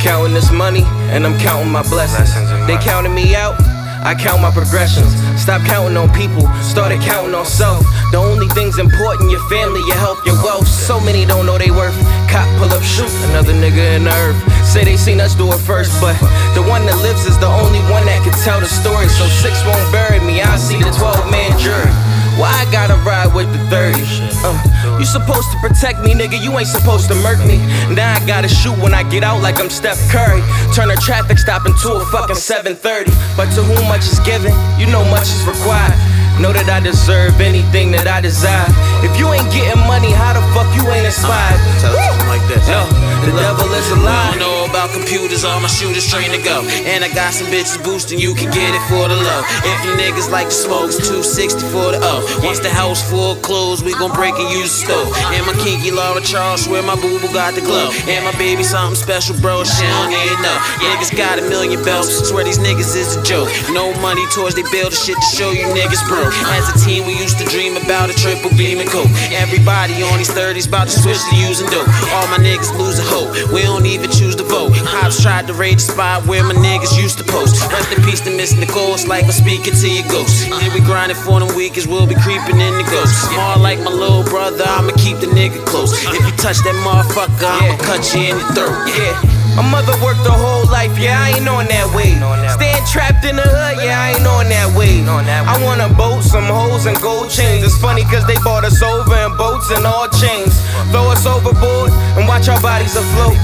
counting this money and I'm counting my blessings. They counting me out. I count my progressions. Stop counting on people, started counting on self. The only thing's important your family, your health, your wealth. So many don't know they worth. Cop pull up, shoot another nigga in the earth. Say they seen us do it first, but the one that lives is the only one that can tell the story. So six won't bury me, I see the 12 man jury. Why I gotta ride with the 30? Uh, you supposed to protect me, nigga. You ain't supposed to murk me. Now I gotta shoot when I get out like I'm Steph Curry. Turn a traffic stop into a fucking 730. But to whom much is given, you know much is required. Know that I deserve anything that I desire. If you ain't getting money, how the fuck you ain't inspired? Tell us something like this. Yo, the devil is a I lie. don't know about computers, all my shooters trained to go. And I got some bitches boosting, you can get it for the low. If you niggas like to smoke, it's 260 for the O. Once the house full of clothes, we gon' break and use the stove. And my kinky Laura Charles, swear my boo boo got the glow. And my baby something special, bro, she don't even know. Niggas got a million belts, swear these niggas is a joke. No money towards they build the shit to show you niggas broke. As a team, we used to dream about a triple beam and coke. Everybody on these 30s about to switch to using dope. All my niggas losing hope. We don't even choose to vote. Cops tried to raid the spot where my niggas used to post. Rest in peace to Miss Nicole. It's like I'm speaking to your ghost. Yeah, we grinding for them weakest. We'll be creeping in the ghost. Small like my little brother. I'ma keep the nigga close. If you touch that motherfucker, I'ma cut you in the throat. Yeah. My mother worked her whole life, yeah, I ain't on that way. Staying trapped in the hood, yeah, I ain't on that way. I want a boat, some hoes, and gold chains. It's funny cause they bought us over in boats and all chains. Throw us overboard and watch our bodies afloat.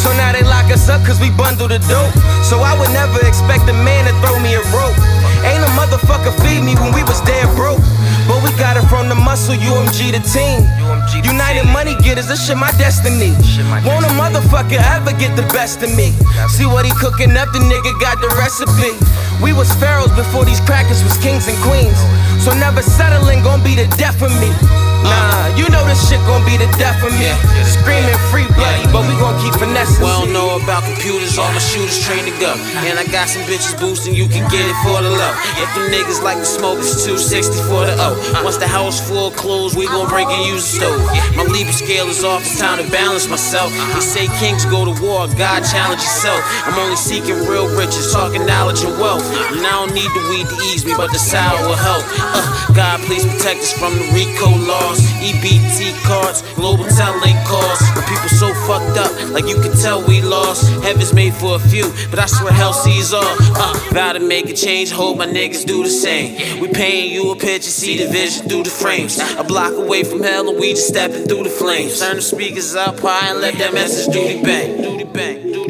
So now they lock us up cause we bundle the dope. So I would never expect a man to throw me a rope. Ain't a motherfucker feed me when we was dead broke. But we got it from the muscle, UMG the team. United money getters, this shit my destiny. Shit motherfucker ever get the best of me? See what he cooking up, the nigga got the recipe. We was pharaohs before these crackers was kings and queens. So never settling gon' be the death of me. Nah, you know this shit gon' be the death of me. Screaming free bloody, but we gon' keep finessing. We don't know about computers, all my shooters trained to go. And I got some bitches boosting, you can get it for the low. If the niggas like to smoke, it's 260 for the O. Once the house full closed, we gon' break and use the stove. My Libra scale is off, it's time to balance myself. They say kings go to war, God challenge yourself. I'm only seeking real riches, talking knowledge and wealth. And I don't need the weed to ease me, but the sour will help. Uh, God, please protect us from the RICO laws, EBT cards, Global Tel Link calls. When people so fucked up, like you can tell we lost. Heaven's made for a few, but I swear hell sees all. Uh, vow to make a change, hope my niggas do the same. We painting you a picture, see the vision through the frames. A block away from hell, and we just stepping through the flames. Turn the speakers up high and let that message do the bang, do the bang, do the bang.